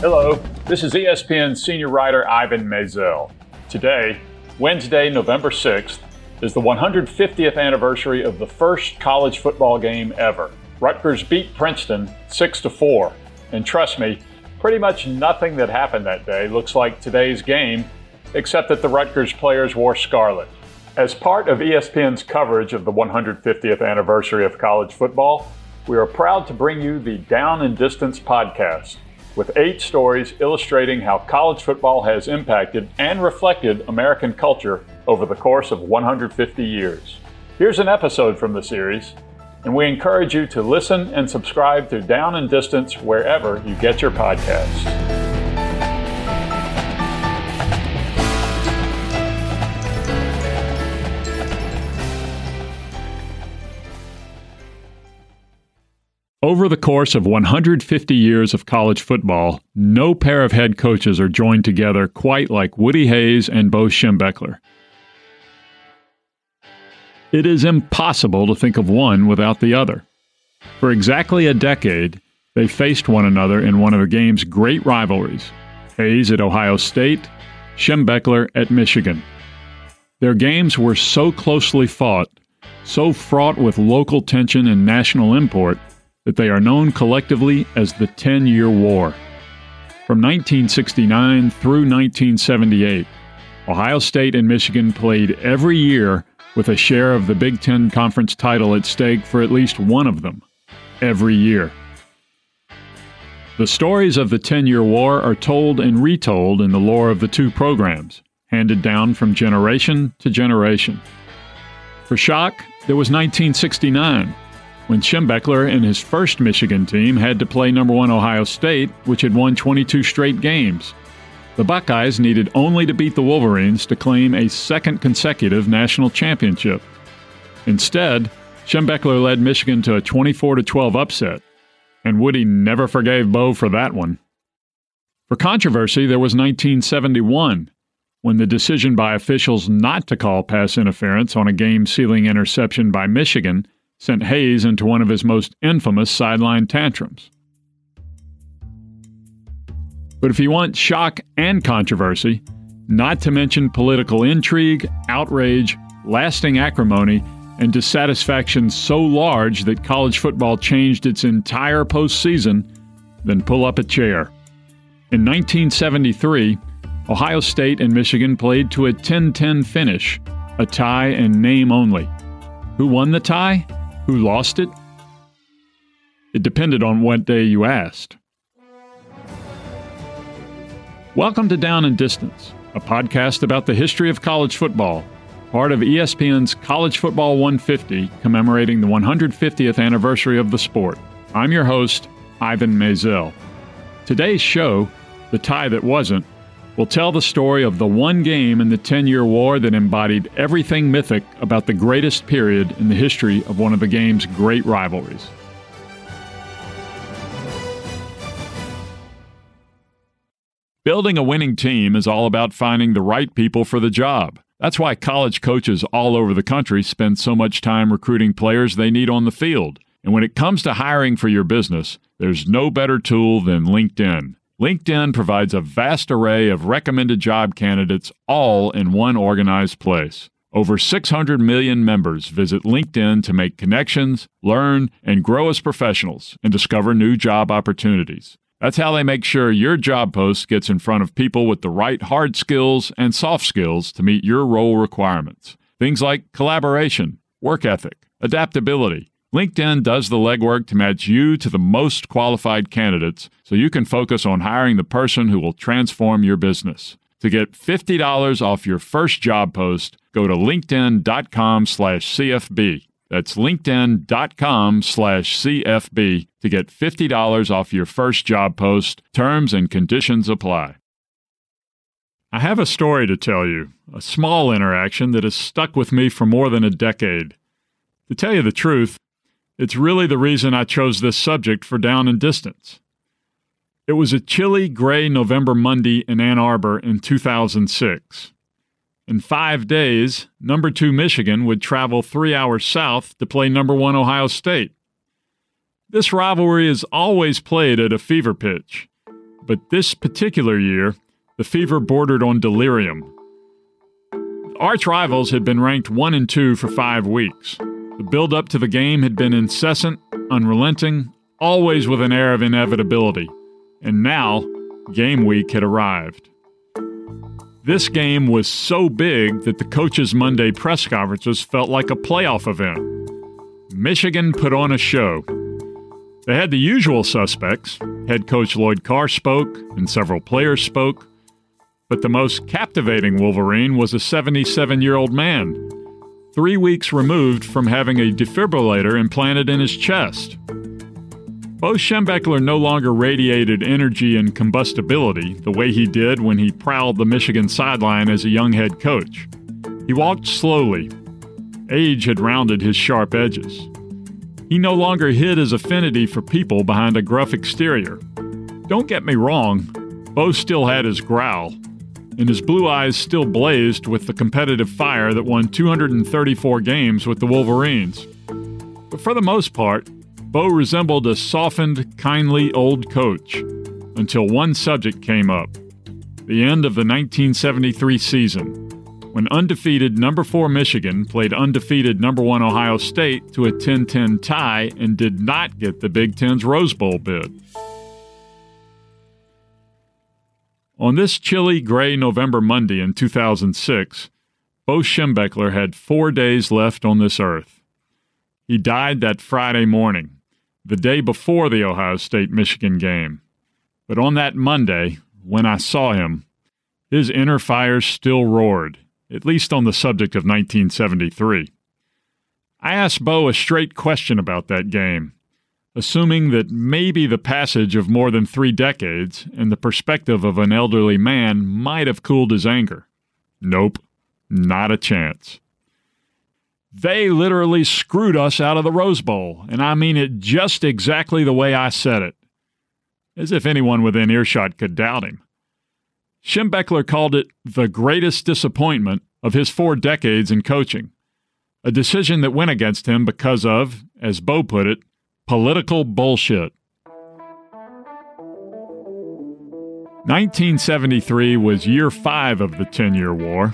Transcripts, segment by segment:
Hello, this is ESPN senior writer Ivan Maisel. Today, Wednesday, November 6th, is the 150th anniversary of the first college football game ever. Rutgers beat Princeton 6 to 4. And trust me, pretty much nothing that happened that day looks like today's game, except that the Rutgers players wore scarlet. As part of ESPN's coverage of the 150th anniversary of college football, we are proud to bring you the Down and Distance podcast with eight stories illustrating how college football has impacted and reflected American culture over the course of 150 years. Here's an episode from the series, and we encourage you to listen and subscribe to Down and Distance wherever you get your podcasts. Over the course of 150 years of college football, no pair of head coaches are joined together quite like Woody Hayes and Bo Schembechler. It is impossible to think of one without the other. For exactly a decade, they faced one another in one of the game's great rivalries Hayes at Ohio State, Schembechler at Michigan. Their games were so closely fought, so fraught with local tension and national import, that they are known collectively as the Ten Year War. From 1969 through 1978, Ohio State and Michigan played every year with a share of the Big Ten Conference title at stake for at least one of them, every year. The stories of the Ten Year War are told and retold in the lore of the two programs, handed down from generation to generation. For shock, there was 1969 when Schembechler and his first Michigan team had to play number one Ohio State, which had won 22 straight games. The Buckeyes needed only to beat the Wolverines to claim a second consecutive national championship. Instead, Schembechler led Michigan to a 24 12 upset, and Woody never forgave Bo for that one. For controversy, there was 1971, when the decision by officials not to call pass interference on a game sealing interception by Michigan sent Hayes into one of his most infamous sideline tantrums. But if you want shock and controversy, not to mention political intrigue, outrage, lasting acrimony, and dissatisfaction so large that college football changed its entire postseason, then pull up a chair. In 1973, Ohio State and Michigan played to a 10 10 finish, a tie in name only. Who won the tie? Who lost it? It depended on what day you asked. Welcome to Down and Distance, a podcast about the history of college football, part of ESPN's College Football 150, commemorating the 150th anniversary of the sport. I'm your host, Ivan Maisel. Today's show, The Tie That Wasn't, will tell the story of the one game in the 10 year war that embodied everything mythic about the greatest period in the history of one of the game's great rivalries. Building a winning team is all about finding the right people for the job. That's why college coaches all over the country spend so much time recruiting players they need on the field. And when it comes to hiring for your business, there's no better tool than LinkedIn. LinkedIn provides a vast array of recommended job candidates all in one organized place. Over 600 million members visit LinkedIn to make connections, learn, and grow as professionals and discover new job opportunities. That's how they make sure your job post gets in front of people with the right hard skills and soft skills to meet your role requirements. Things like collaboration, work ethic, adaptability, LinkedIn does the legwork to match you to the most qualified candidates so you can focus on hiring the person who will transform your business. To get $50 off your first job post, go to linkedin.com slash CFB. That's linkedin.com slash CFB to get $50 off your first job post. Terms and conditions apply. I have a story to tell you, a small interaction that has stuck with me for more than a decade. To tell you the truth, it's really the reason I chose this subject for Down and Distance. It was a chilly, gray November Monday in Ann Arbor in 2006. In five days, number two Michigan would travel three hours south to play number one Ohio State. This rivalry is always played at a fever pitch, but this particular year, the fever bordered on delirium. Arch rivals had been ranked 1 and 2 for five weeks. The build up to the game had been incessant, unrelenting, always with an air of inevitability. And now, game week had arrived. This game was so big that the coaches' Monday press conferences felt like a playoff event. Michigan put on a show. They had the usual suspects. Head coach Lloyd Carr spoke, and several players spoke. But the most captivating Wolverine was a 77 year old man, three weeks removed from having a defibrillator implanted in his chest. Bo Schembechler no longer radiated energy and combustibility the way he did when he prowled the Michigan sideline as a young head coach. He walked slowly. Age had rounded his sharp edges. He no longer hid his affinity for people behind a gruff exterior. Don't get me wrong, Bo still had his growl, and his blue eyes still blazed with the competitive fire that won 234 games with the Wolverines. But for the most part, Bo resembled a softened, kindly old coach until one subject came up the end of the 1973 season when undefeated number 4 Michigan played undefeated number 1 Ohio State to a 10-10 tie and did not get the Big 10's Rose Bowl bid. On this chilly gray November Monday in 2006, Bo Schembechler had 4 days left on this earth. He died that Friday morning, the day before the Ohio State Michigan game. But on that Monday, when I saw him, his inner fires still roared at least on the subject of 1973. I asked Bo a straight question about that game, assuming that maybe the passage of more than three decades and the perspective of an elderly man might have cooled his anger. Nope, not a chance. They literally screwed us out of the Rose Bowl, and I mean it just exactly the way I said it. As if anyone within earshot could doubt him. Schembechler called it the greatest disappointment of his four decades in coaching, a decision that went against him because of, as Bo put it, political bullshit. 1973 was year five of the Ten Year War.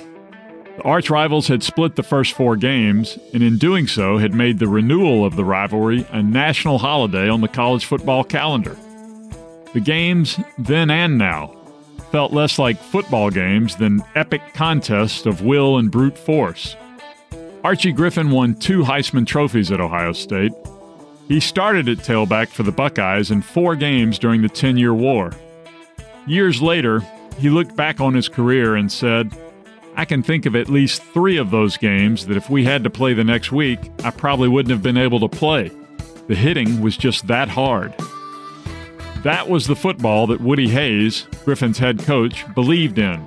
The arch rivals had split the first four games, and in doing so, had made the renewal of the rivalry a national holiday on the college football calendar. The games, then and now, felt less like football games than epic contests of will and brute force. Archie Griffin won two Heisman trophies at Ohio State. He started at tailback for the Buckeyes in four games during the 10 year war. Years later, he looked back on his career and said, I can think of at least three of those games that if we had to play the next week, I probably wouldn't have been able to play. The hitting was just that hard. That was the football that Woody Hayes, Griffin's head coach, believed in.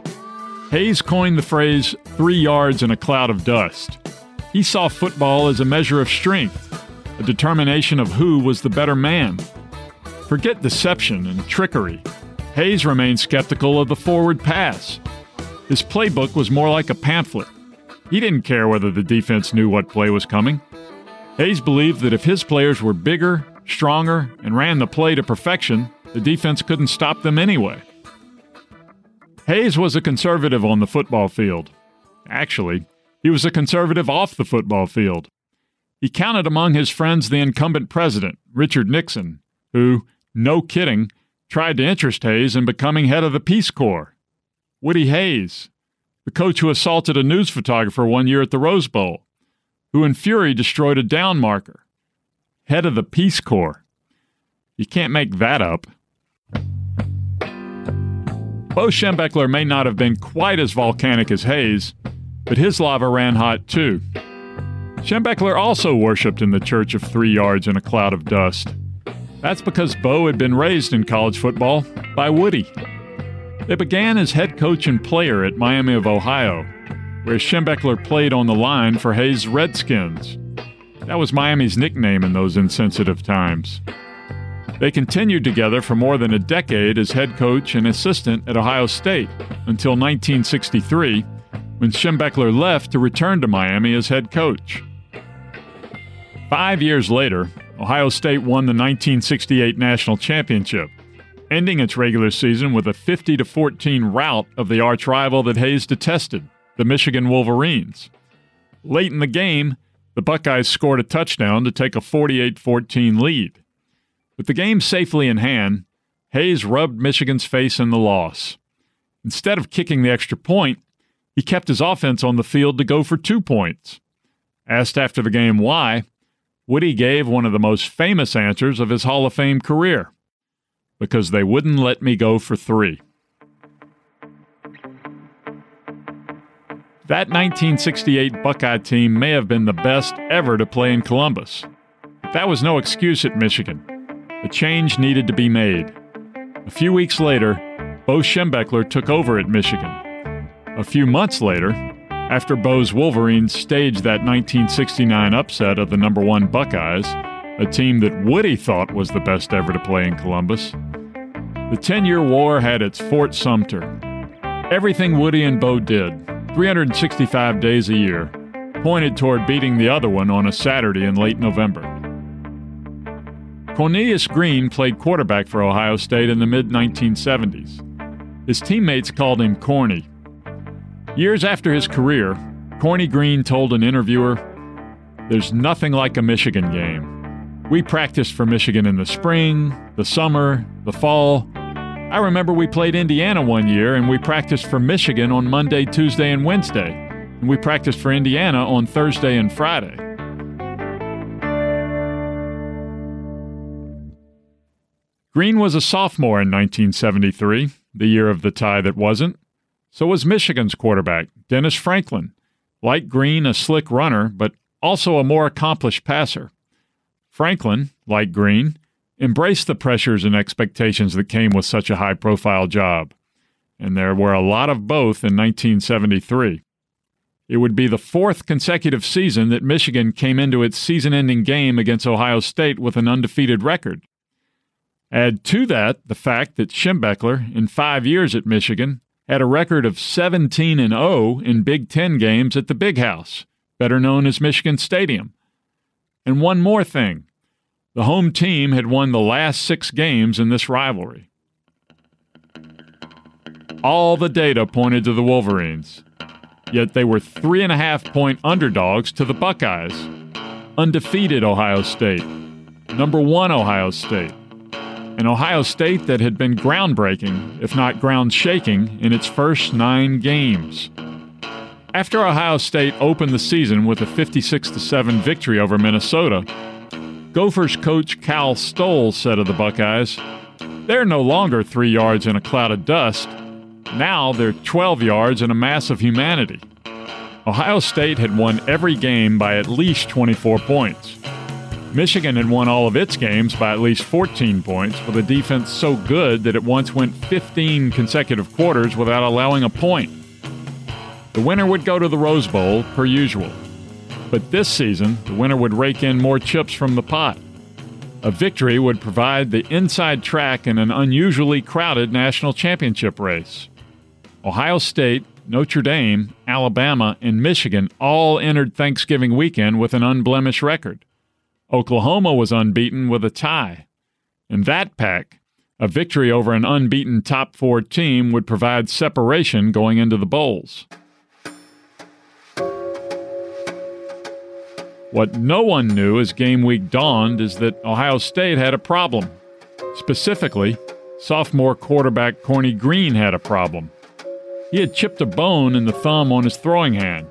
Hayes coined the phrase three yards in a cloud of dust. He saw football as a measure of strength, a determination of who was the better man. Forget deception and trickery. Hayes remained skeptical of the forward pass. His playbook was more like a pamphlet. He didn't care whether the defense knew what play was coming. Hayes believed that if his players were bigger, stronger, and ran the play to perfection, the defense couldn't stop them anyway. Hayes was a conservative on the football field. Actually, he was a conservative off the football field. He counted among his friends the incumbent president, Richard Nixon, who, no kidding, tried to interest Hayes in becoming head of the Peace Corps. Woody Hayes, the coach who assaulted a news photographer one year at the Rose Bowl, who in fury destroyed a down marker head of the Peace Corps. You can't make that up. Bo Schembechler may not have been quite as volcanic as Hayes, but his lava ran hot too. Schembechler also worshipped in the church of three yards in a cloud of dust. That's because Bo had been raised in college football by Woody. They began as head coach and player at Miami of Ohio, where Schembechler played on the line for Hayes Redskins. That was Miami's nickname in those insensitive times. They continued together for more than a decade as head coach and assistant at Ohio State until 1963, when Schembechler left to return to Miami as head coach. Five years later, Ohio State won the 1968 national championship, ending its regular season with a 50 14 rout of the arch rival that Hayes detested, the Michigan Wolverines. Late in the game, the Buckeyes scored a touchdown to take a 48 14 lead. With the game safely in hand, Hayes rubbed Michigan's face in the loss. Instead of kicking the extra point, he kept his offense on the field to go for two points. Asked after the game why, Woody gave one of the most famous answers of his Hall of Fame career because they wouldn't let me go for three. That 1968 Buckeye team may have been the best ever to play in Columbus. But that was no excuse at Michigan. A change needed to be made. A few weeks later, Bo Schembechler took over at Michigan. A few months later, after Bo's Wolverines staged that 1969 upset of the number one Buckeyes, a team that Woody thought was the best ever to play in Columbus, the 10 year war had its Fort Sumter. Everything Woody and Bo did, 365 days a year, pointed toward beating the other one on a Saturday in late November. Cornelius Green played quarterback for Ohio State in the mid 1970s. His teammates called him Corny Years after his career, Corny Green told an interviewer, There's nothing like a Michigan game. We practiced for Michigan in the spring, the summer, the fall. I remember we played Indiana one year and we practiced for Michigan on Monday, Tuesday, and Wednesday. And we practiced for Indiana on Thursday and Friday. Green was a sophomore in 1973, the year of the tie that wasn't. So was Michigan's quarterback, Dennis Franklin. Like Green, a slick runner, but also a more accomplished passer. Franklin, like Green, embraced the pressures and expectations that came with such a high profile job. And there were a lot of both in 1973. It would be the fourth consecutive season that Michigan came into its season ending game against Ohio State with an undefeated record. Add to that the fact that Schembechler, in five years at Michigan, had a record of 17 and 0 in Big 10 games at the Big House, better known as Michigan Stadium. And one more thing. The home team had won the last 6 games in this rivalry. All the data pointed to the Wolverines. Yet they were three and a half point underdogs to the Buckeyes. Undefeated Ohio State. Number one Ohio State an Ohio State that had been groundbreaking, if not ground shaking, in its first nine games. After Ohio State opened the season with a 56 7 victory over Minnesota, Gophers coach Cal Stoll said of the Buckeyes, They're no longer three yards in a cloud of dust. Now they're 12 yards in a mass of humanity. Ohio State had won every game by at least 24 points. Michigan had won all of its games by at least 14 points, with a defense so good that it once went 15 consecutive quarters without allowing a point. The winner would go to the Rose Bowl, per usual. But this season, the winner would rake in more chips from the pot. A victory would provide the inside track in an unusually crowded national championship race. Ohio State, Notre Dame, Alabama, and Michigan all entered Thanksgiving weekend with an unblemished record. Oklahoma was unbeaten with a tie. In that pack, a victory over an unbeaten top four team would provide separation going into the bowls. What no one knew as game week dawned is that Ohio State had a problem. Specifically, sophomore quarterback Corny Green had a problem. He had chipped a bone in the thumb on his throwing hand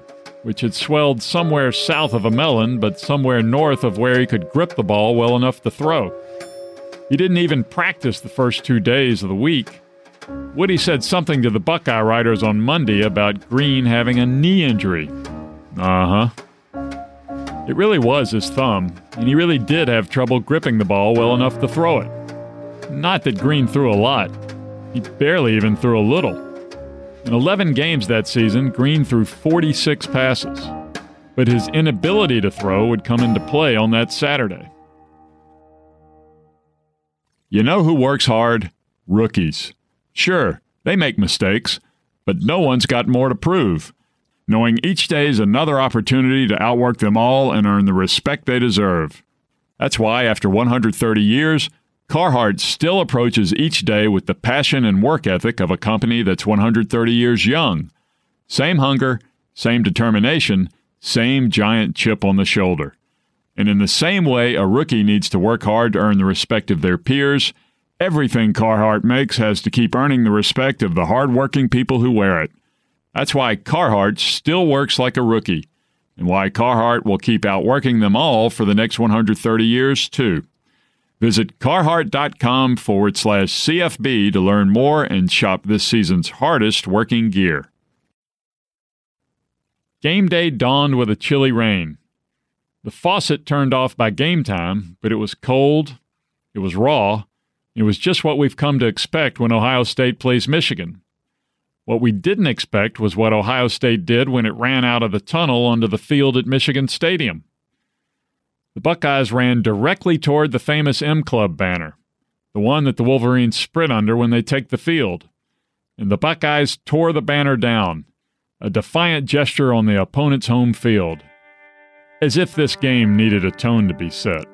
which had swelled somewhere south of a melon, but somewhere north of where he could grip the ball well enough to throw. He didn't even practice the first two days of the week. Woody said something to the Buckeye writers on Monday about Green having a knee injury. Uh huh. It really was his thumb, and he really did have trouble gripping the ball well enough to throw it. Not that Green threw a lot, he barely even threw a little. In 11 games that season, Green threw 46 passes, but his inability to throw would come into play on that Saturday. You know who works hard? Rookies. Sure, they make mistakes, but no one's got more to prove. Knowing each day is another opportunity to outwork them all and earn the respect they deserve. That's why, after 130 years, Carhartt still approaches each day with the passion and work ethic of a company that's 130 years young. Same hunger, same determination, same giant chip on the shoulder. And in the same way a rookie needs to work hard to earn the respect of their peers, everything Carhartt makes has to keep earning the respect of the hardworking people who wear it. That's why Carhartt still works like a rookie, and why Carhartt will keep outworking them all for the next 130 years, too. Visit carhartt.com forward slash CFB to learn more and shop this season's hardest working gear. Game day dawned with a chilly rain. The faucet turned off by game time, but it was cold, it was raw, it was just what we've come to expect when Ohio State plays Michigan. What we didn't expect was what Ohio State did when it ran out of the tunnel onto the field at Michigan Stadium. The Buckeyes ran directly toward the famous M Club banner, the one that the Wolverines sprint under when they take the field. And the Buckeyes tore the banner down, a defiant gesture on the opponent's home field, as if this game needed a tone to be set.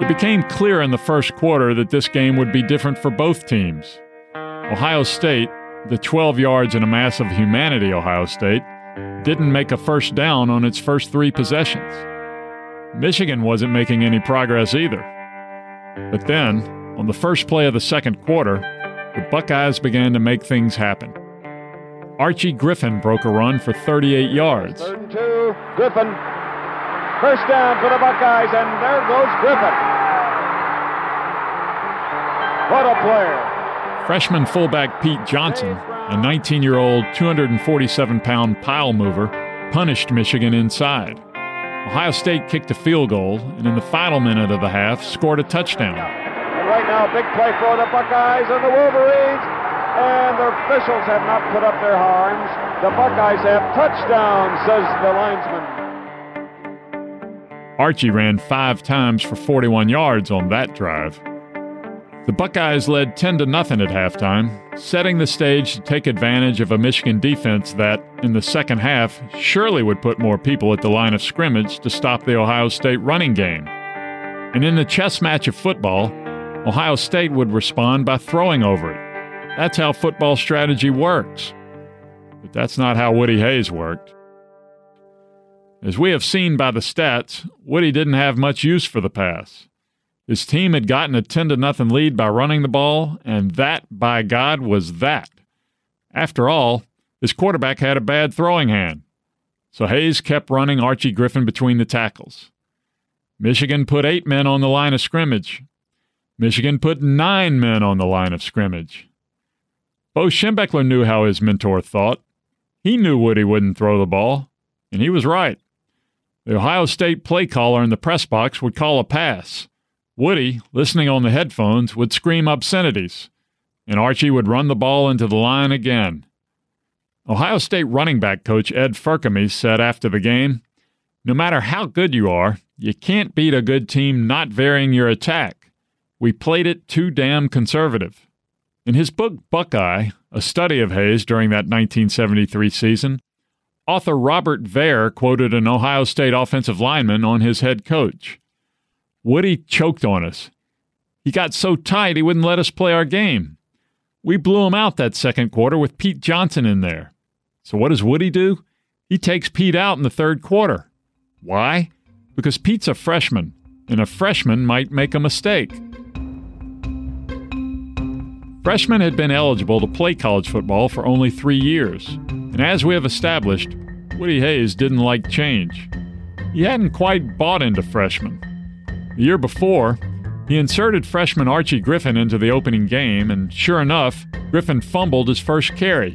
It became clear in the first quarter that this game would be different for both teams. Ohio State, the 12 yards and a mass of humanity Ohio State, didn't make a first down on its first three possessions. Michigan wasn't making any progress either. But then, on the first play of the second quarter, the Buckeyes began to make things happen. Archie Griffin broke a run for 38 yards. Third and two, Griffin. First down for the Buckeyes, and there goes Griffin. What a player. Freshman fullback Pete Johnson a 19 year old, 247 pound pile mover, punished Michigan inside. Ohio State kicked a field goal and in the final minute of the half scored a touchdown. And right now, big play for the Buckeyes and the Wolverines. And the officials have not put up their arms. The Buckeyes have touchdown, says the linesman. Archie ran five times for 41 yards on that drive. The Buckeyes led 10 to nothing at halftime, setting the stage to take advantage of a Michigan defense that, in the second half, surely would put more people at the line of scrimmage to stop the Ohio State running game. And in the chess match of football, Ohio State would respond by throwing over it. That's how football strategy works. But that's not how Woody Hayes worked. As we have seen by the stats, Woody didn't have much use for the pass. His team had gotten a 10 to nothing lead by running the ball, and that, by God, was that. After all, his quarterback had a bad throwing hand. So Hayes kept running Archie Griffin between the tackles. Michigan put eight men on the line of scrimmage. Michigan put nine men on the line of scrimmage. Bo Schembechler knew how his mentor thought. He knew Woody wouldn't throw the ball, and he was right. The Ohio State play caller in the press box would call a pass. Woody, listening on the headphones, would scream obscenities, and Archie would run the ball into the line again. Ohio State running back coach Ed Ferkany said after the game, No matter how good you are, you can't beat a good team not varying your attack. We played it too damn conservative. In his book Buckeye, a study of Hayes during that 1973 season, author Robert Vare quoted an Ohio State offensive lineman on his head coach. Woody choked on us. He got so tight he wouldn't let us play our game. We blew him out that second quarter with Pete Johnson in there. So what does Woody do? He takes Pete out in the third quarter. Why? Because Pete's a freshman, and a freshman might make a mistake. Freshmen had been eligible to play college football for only three years, and as we have established, Woody Hayes didn't like change. He hadn't quite bought into freshmen. The year before, he inserted freshman Archie Griffin into the opening game, and sure enough, Griffin fumbled his first carry.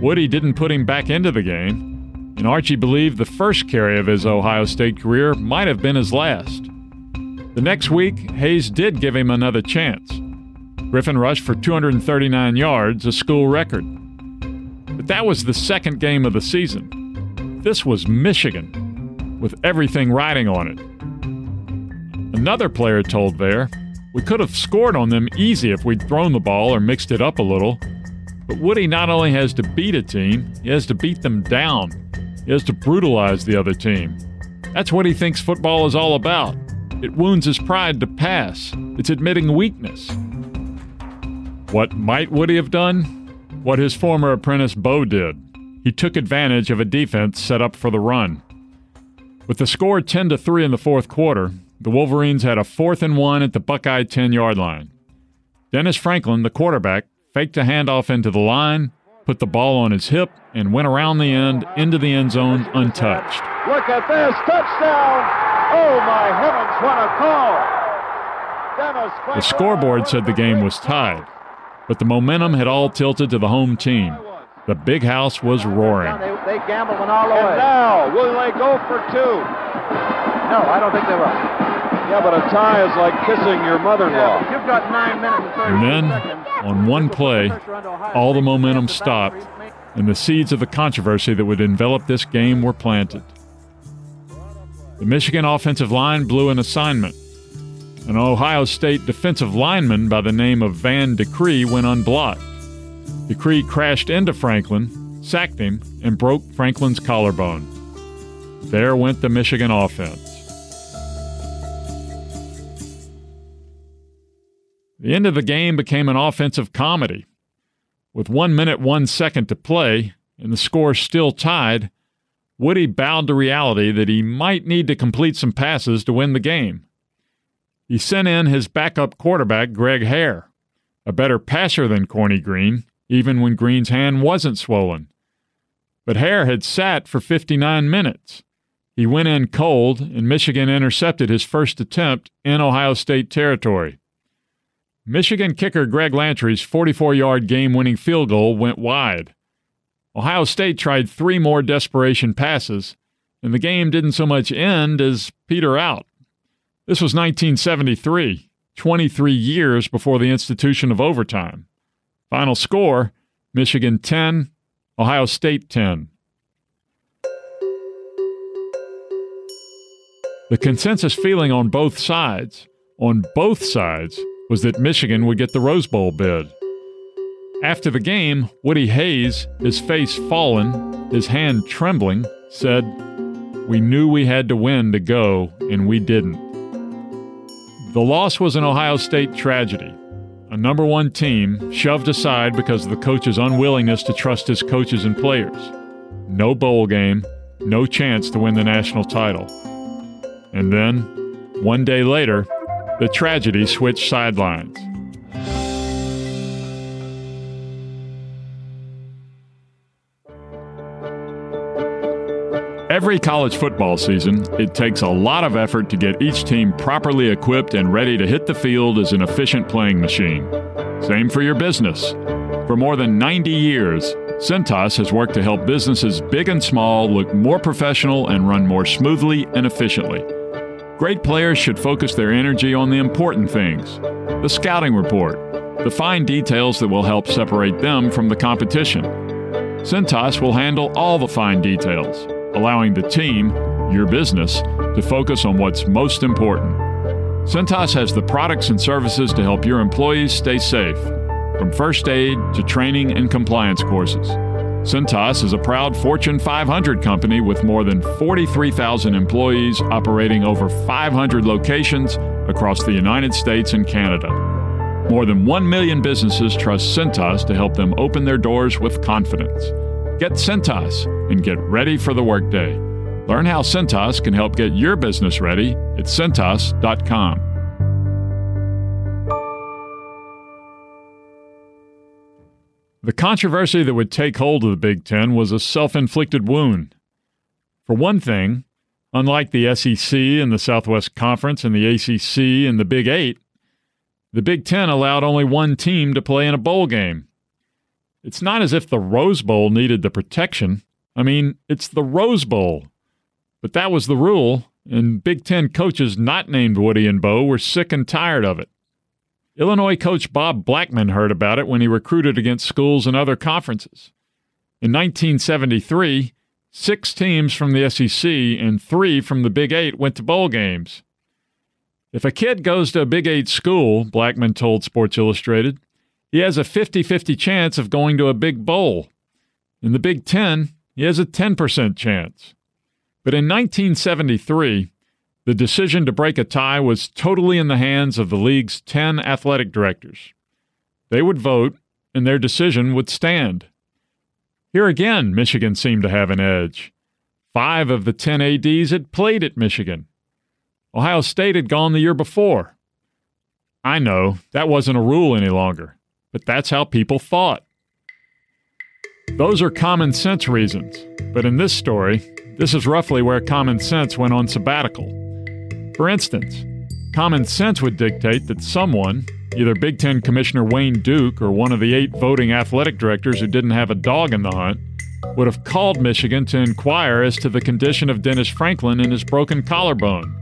Woody didn't put him back into the game, and Archie believed the first carry of his Ohio State career might have been his last. The next week, Hayes did give him another chance. Griffin rushed for 239 yards, a school record. But that was the second game of the season. This was Michigan, with everything riding on it. Another player told Vare, We could have scored on them easy if we'd thrown the ball or mixed it up a little. But Woody not only has to beat a team, he has to beat them down. He has to brutalize the other team. That's what he thinks football is all about It wounds his pride to pass. It's admitting weakness. What might Woody have done? What his former apprentice Bo did. He took advantage of a defense set up for the run. With the score 10 to 3 in the fourth quarter, the Wolverines had a fourth and one at the Buckeye 10 yard line. Dennis Franklin, the quarterback, faked a handoff into the line, put the ball on his hip, and went around the end into the end zone untouched. Look at this touchdown! Oh my heavens, what a call! Dennis the scoreboard said the game was tied, but the momentum had all tilted to the home team. The big house was roaring. They, they gambled and all the way. And now, will they go for two? No, I don't think they will. Yeah, but a tie is like kissing your mother-in-law. Yeah, you've got nine minutes and 30 And then, seconds. on one play, all the momentum stopped, and the seeds of the controversy that would envelop this game were planted. The Michigan offensive line blew an assignment. An Ohio State defensive lineman by the name of Van Decree went unblocked. Decree crashed into Franklin, sacked him, and broke Franklin's collarbone. There went the Michigan offense. The end of the game became an offensive comedy. With one minute, one second to play, and the score still tied, Woody bowed to reality that he might need to complete some passes to win the game. He sent in his backup quarterback, Greg Hare, a better passer than Corny Green, even when Green's hand wasn't swollen. But Hare had sat for 59 minutes. He went in cold, and Michigan intercepted his first attempt in Ohio State territory. Michigan kicker Greg Lantry's 44 yard game winning field goal went wide. Ohio State tried three more desperation passes, and the game didn't so much end as peter out. This was 1973, 23 years before the institution of overtime. Final score Michigan 10, Ohio State 10. The consensus feeling on both sides, on both sides, was that Michigan would get the Rose Bowl bid. After the game, Woody Hayes, his face fallen, his hand trembling, said, We knew we had to win to go, and we didn't. The loss was an Ohio State tragedy. A number one team shoved aside because of the coach's unwillingness to trust his coaches and players. No bowl game, no chance to win the national title. And then, one day later, the tragedy switched sidelines. Every college football season, it takes a lot of effort to get each team properly equipped and ready to hit the field as an efficient playing machine. Same for your business. For more than 90 years, Cintas has worked to help businesses big and small look more professional and run more smoothly and efficiently. Great players should focus their energy on the important things the scouting report, the fine details that will help separate them from the competition. Cintas will handle all the fine details, allowing the team, your business, to focus on what's most important. Cintas has the products and services to help your employees stay safe, from first aid to training and compliance courses. Cintas is a proud Fortune 500 company with more than 43,000 employees operating over 500 locations across the United States and Canada. More than 1 million businesses trust Cintas to help them open their doors with confidence. Get Cintas and get ready for the workday. Learn how Cintas can help get your business ready at Cintas.com. The controversy that would take hold of the Big Ten was a self inflicted wound. For one thing, unlike the SEC and the Southwest Conference and the ACC and the Big Eight, the Big Ten allowed only one team to play in a bowl game. It's not as if the Rose Bowl needed the protection. I mean, it's the Rose Bowl. But that was the rule, and Big Ten coaches not named Woody and Bo were sick and tired of it. Illinois coach Bob Blackman heard about it when he recruited against schools in other conferences. In 1973, six teams from the SEC and three from the Big Eight went to bowl games. If a kid goes to a Big Eight school, Blackman told Sports Illustrated, he has a 50 50 chance of going to a big bowl. In the Big Ten, he has a 10% chance. But in 1973, the decision to break a tie was totally in the hands of the league's 10 athletic directors. They would vote, and their decision would stand. Here again, Michigan seemed to have an edge. Five of the 10 ADs had played at Michigan. Ohio State had gone the year before. I know that wasn't a rule any longer, but that's how people thought. Those are common sense reasons, but in this story, this is roughly where common sense went on sabbatical. For instance, common sense would dictate that someone, either Big Ten Commissioner Wayne Duke or one of the eight voting athletic directors who didn't have a dog in the hunt, would have called Michigan to inquire as to the condition of Dennis Franklin and his broken collarbone.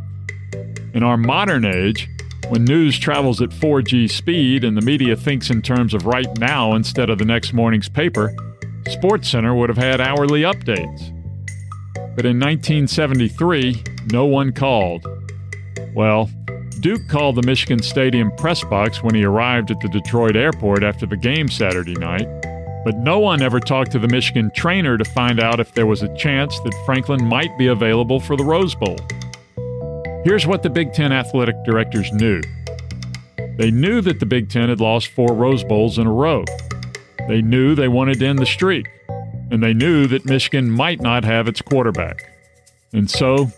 In our modern age, when news travels at 4G speed and the media thinks in terms of right now instead of the next morning's paper, SportsCenter would have had hourly updates. But in 1973, no one called. Well, Duke called the Michigan Stadium press box when he arrived at the Detroit airport after the game Saturday night, but no one ever talked to the Michigan trainer to find out if there was a chance that Franklin might be available for the Rose Bowl. Here's what the Big Ten athletic directors knew they knew that the Big Ten had lost four Rose Bowls in a row. They knew they wanted to end the streak, and they knew that Michigan might not have its quarterback. And so,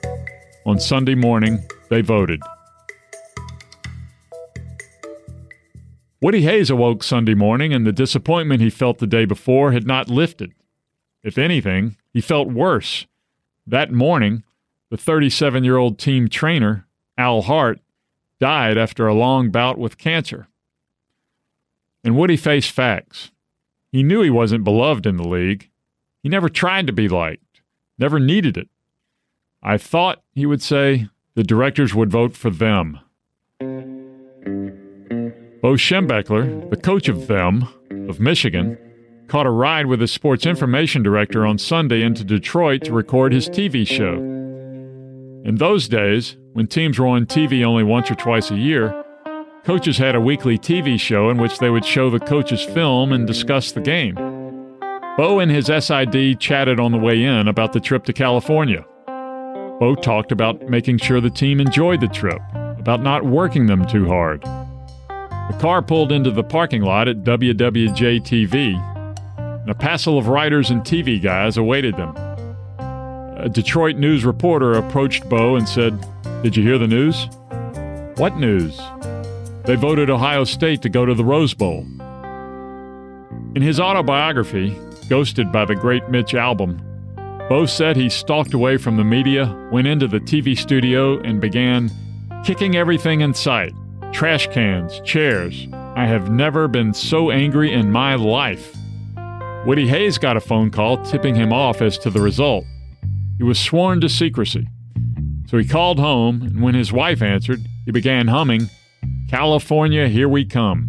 on Sunday morning, they voted. Woody Hayes awoke Sunday morning, and the disappointment he felt the day before had not lifted. If anything, he felt worse. That morning, the 37 year old team trainer, Al Hart, died after a long bout with cancer. And Woody faced facts. He knew he wasn't beloved in the league. He never tried to be liked, never needed it. I thought, he would say, the directors would vote for them. Bo Schembechler, the coach of them, of Michigan, caught a ride with his sports information director on Sunday into Detroit to record his TV show. In those days, when teams were on TV only once or twice a year, coaches had a weekly TV show in which they would show the coaches film and discuss the game. Bo and his SID chatted on the way in about the trip to California. Bo talked about making sure the team enjoyed the trip, about not working them too hard. The car pulled into the parking lot at WWJ TV, and a passel of writers and TV guys awaited them a Detroit news reporter approached Bo and said, Did you hear the news? What news? They voted Ohio State to go to the Rose Bowl. In his autobiography, Ghosted by the Great Mitch Albom, Bo said he stalked away from the media, went into the TV studio, and began kicking everything in sight trash cans, chairs. I have never been so angry in my life. Woody Hayes got a phone call tipping him off as to the result. He was sworn to secrecy. So he called home, and when his wife answered, he began humming, California, here we come.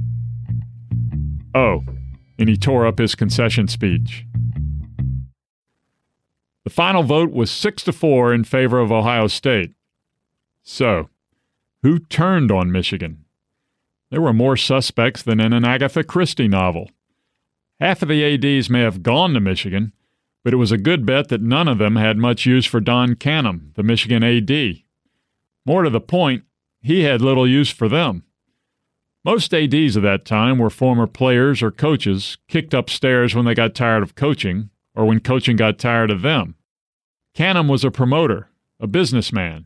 Oh, and he tore up his concession speech. The final vote was 6 to 4 in favor of Ohio State. So, who turned on Michigan? There were more suspects than in an Agatha Christie novel. Half of the ADs may have gone to Michigan, but it was a good bet that none of them had much use for Don Canham, the Michigan AD. More to the point, he had little use for them. Most ADs of that time were former players or coaches kicked upstairs when they got tired of coaching or when coaching got tired of them. Canham was a promoter, a businessman.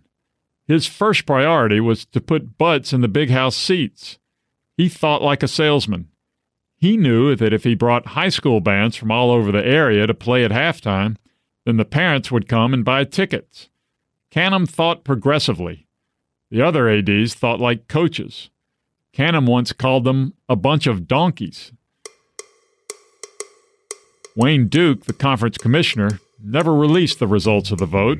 His first priority was to put butts in the big house seats. He thought like a salesman. He knew that if he brought high school bands from all over the area to play at halftime, then the parents would come and buy tickets. Canham thought progressively. The other ADs thought like coaches. Canham once called them a bunch of donkeys. Wayne Duke, the conference commissioner, never released the results of the vote.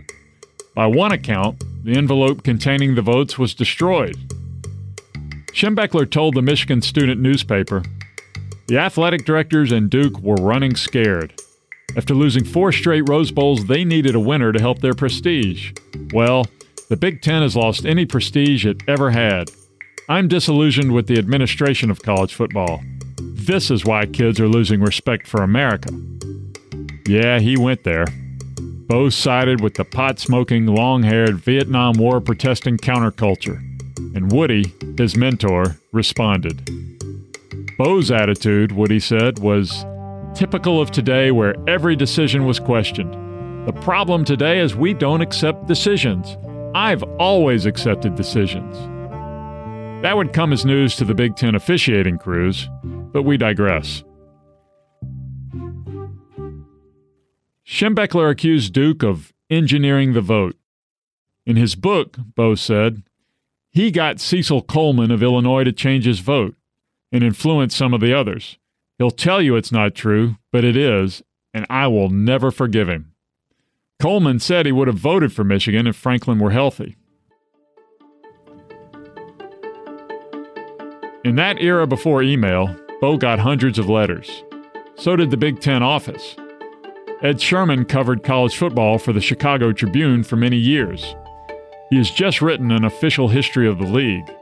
By one account, the envelope containing the votes was destroyed. Schembechler told the Michigan Student newspaper the athletic directors and Duke were running scared. After losing four straight Rose Bowls, they needed a winner to help their prestige. Well, the Big Ten has lost any prestige it ever had. I'm disillusioned with the administration of college football. This is why kids are losing respect for America. Yeah, he went there. Bo sided with the pot smoking, long haired Vietnam War protesting counterculture, and Woody, his mentor, responded. Bo's attitude, Woody said, was typical of today where every decision was questioned. The problem today is we don't accept decisions. I've always accepted decisions. That would come as news to the Big Ten officiating crews, but we digress. Schembechler accused Duke of engineering the vote. In his book, Bo said, he got Cecil Coleman of Illinois to change his vote and influence some of the others. He'll tell you it's not true, but it is, and I will never forgive him. Coleman said he would have voted for Michigan if Franklin were healthy. In that era before email, Bo got hundreds of letters. So did the Big Ten office. Ed Sherman covered college football for the Chicago Tribune for many years. He has just written an official history of the league.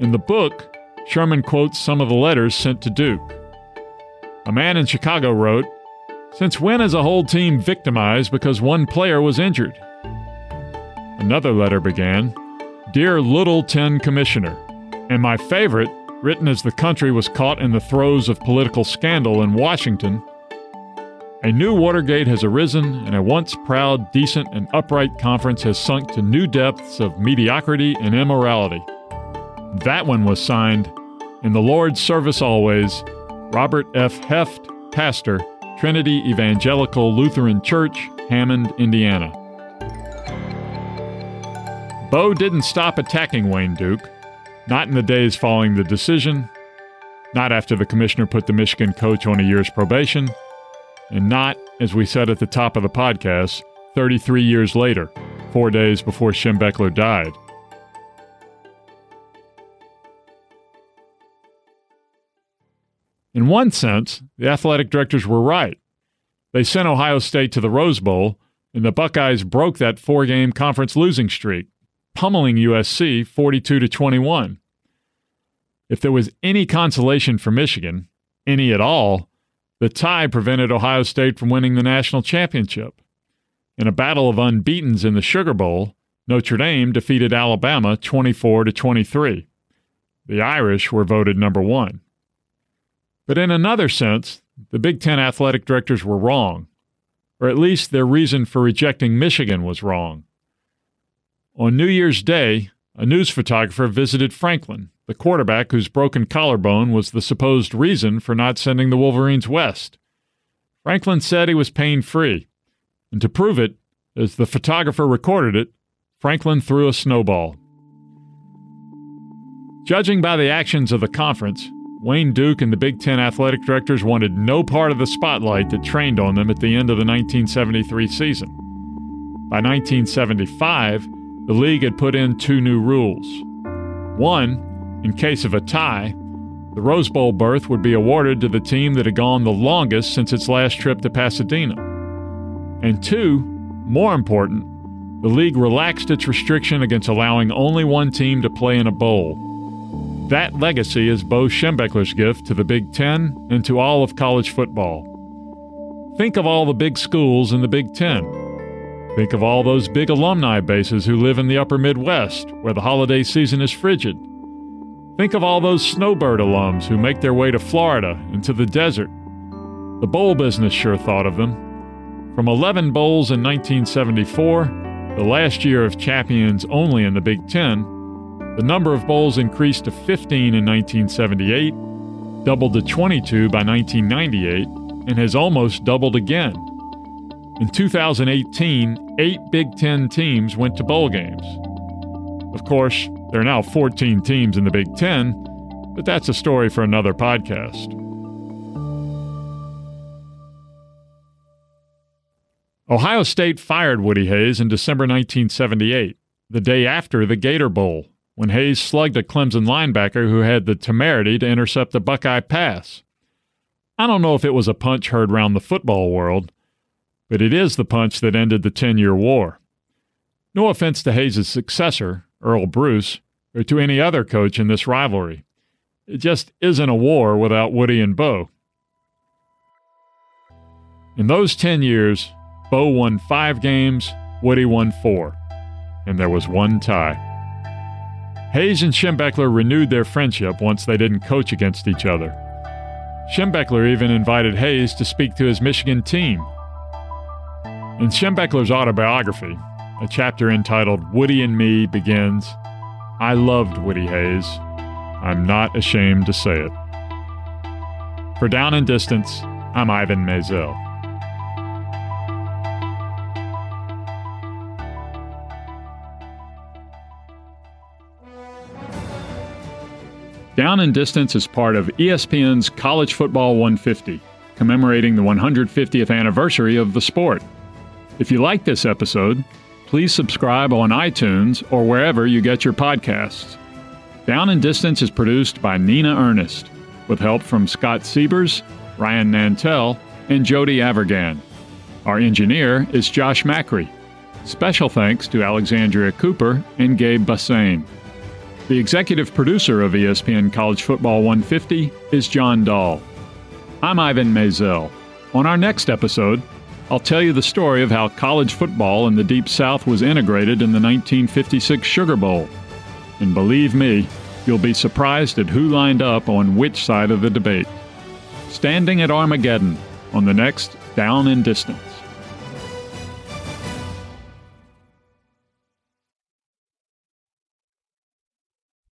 In the book, Sherman quotes some of the letters sent to Duke. A man in Chicago wrote, Since when is a whole team victimized because one player was injured? Another letter began, Dear Little Ten Commissioner, and my favorite, written as the country was caught in the throes of political scandal in Washington, a new Watergate has arisen, and a once proud, decent, and upright conference has sunk to new depths of mediocrity and immorality. That one was signed, In the Lord's Service Always, Robert F. Heft, Pastor, Trinity Evangelical Lutheran Church, Hammond, Indiana. Bo didn't stop attacking Wayne Duke, not in the days following the decision, not after the commissioner put the Michigan coach on a year's probation, and not, as we said at the top of the podcast, 33 years later, four days before Schembechler died. In one sense, the athletic directors were right. They sent Ohio State to the Rose Bowl, and the Buckeyes broke that four game conference losing streak, pummeling USC 42 to 21. If there was any consolation for Michigan, any at all, the tie prevented Ohio State from winning the national championship. In a battle of unbeatens in the Sugar Bowl, Notre Dame defeated Alabama 24 to 23. The Irish were voted number 1. But in another sense, the Big Ten athletic directors were wrong, or at least their reason for rejecting Michigan was wrong. On New Year's Day, a news photographer visited Franklin, the quarterback whose broken collarbone was the supposed reason for not sending the Wolverines west. Franklin said he was pain free, and to prove it, as the photographer recorded it, Franklin threw a snowball. Judging by the actions of the conference, Wayne Duke and the Big Ten athletic directors wanted no part of the spotlight that trained on them at the end of the 1973 season. By 1975, the league had put in two new rules. One, in case of a tie, the Rose Bowl berth would be awarded to the team that had gone the longest since its last trip to Pasadena. And two, more important, the league relaxed its restriction against allowing only one team to play in a bowl. That legacy is Bo Schembechler's gift to the Big Ten and to all of college football. Think of all the big schools in the Big Ten. Think of all those big alumni bases who live in the upper Midwest, where the holiday season is frigid. Think of all those snowbird alums who make their way to Florida and to the desert. The bowl business sure thought of them. From 11 bowls in 1974, the last year of champions only in the Big Ten, the number of bowls increased to 15 in 1978, doubled to 22 by 1998, and has almost doubled again. In 2018, eight Big Ten teams went to bowl games. Of course, there are now 14 teams in the Big Ten, but that's a story for another podcast. Ohio State fired Woody Hayes in December 1978, the day after the Gator Bowl when Hayes slugged a Clemson linebacker who had the temerity to intercept a Buckeye pass. I don't know if it was a punch heard round the football world, but it is the punch that ended the 10 year war. No offense to Hayes' successor, Earle Bruce, or to any other coach in this rivalry. It just isn't a war without Woody and Bo. In those 10 years, Bo won five games, Woody won four, and there was one tie. Hayes and Schembechler renewed their friendship once they didn't coach against each other. Schembechler even invited Hayes to speak to his Michigan team. In Schembechler's autobiography, a chapter entitled Woody and Me begins I loved Woody Hayes. I'm not ashamed to say it. For Down and Distance, I'm Ivan Maisel. Down and Distance is part of ESPN's College Football 150, commemorating the 150th anniversary of the sport. If you like this episode, please subscribe on iTunes or wherever you get your podcasts. Down and Distance is produced by Nina Ernest, with help from Scott Siebers, Ryan Nantel, and Jody Avirgan. Our engineer is Josh Macri. Special thanks to Alexandria Cooper and Gabe Bassane. The executive producer of ESPN College Football 150 is John Dahl. I'm Ivan Maisel. On our next episode, I'll tell you the story of how college football in the Deep South was integrated in the 1956 Sugar Bowl. And believe me, you'll be surprised at who lined up on which side of the debate. Standing at Armageddon on the next Down and Distance.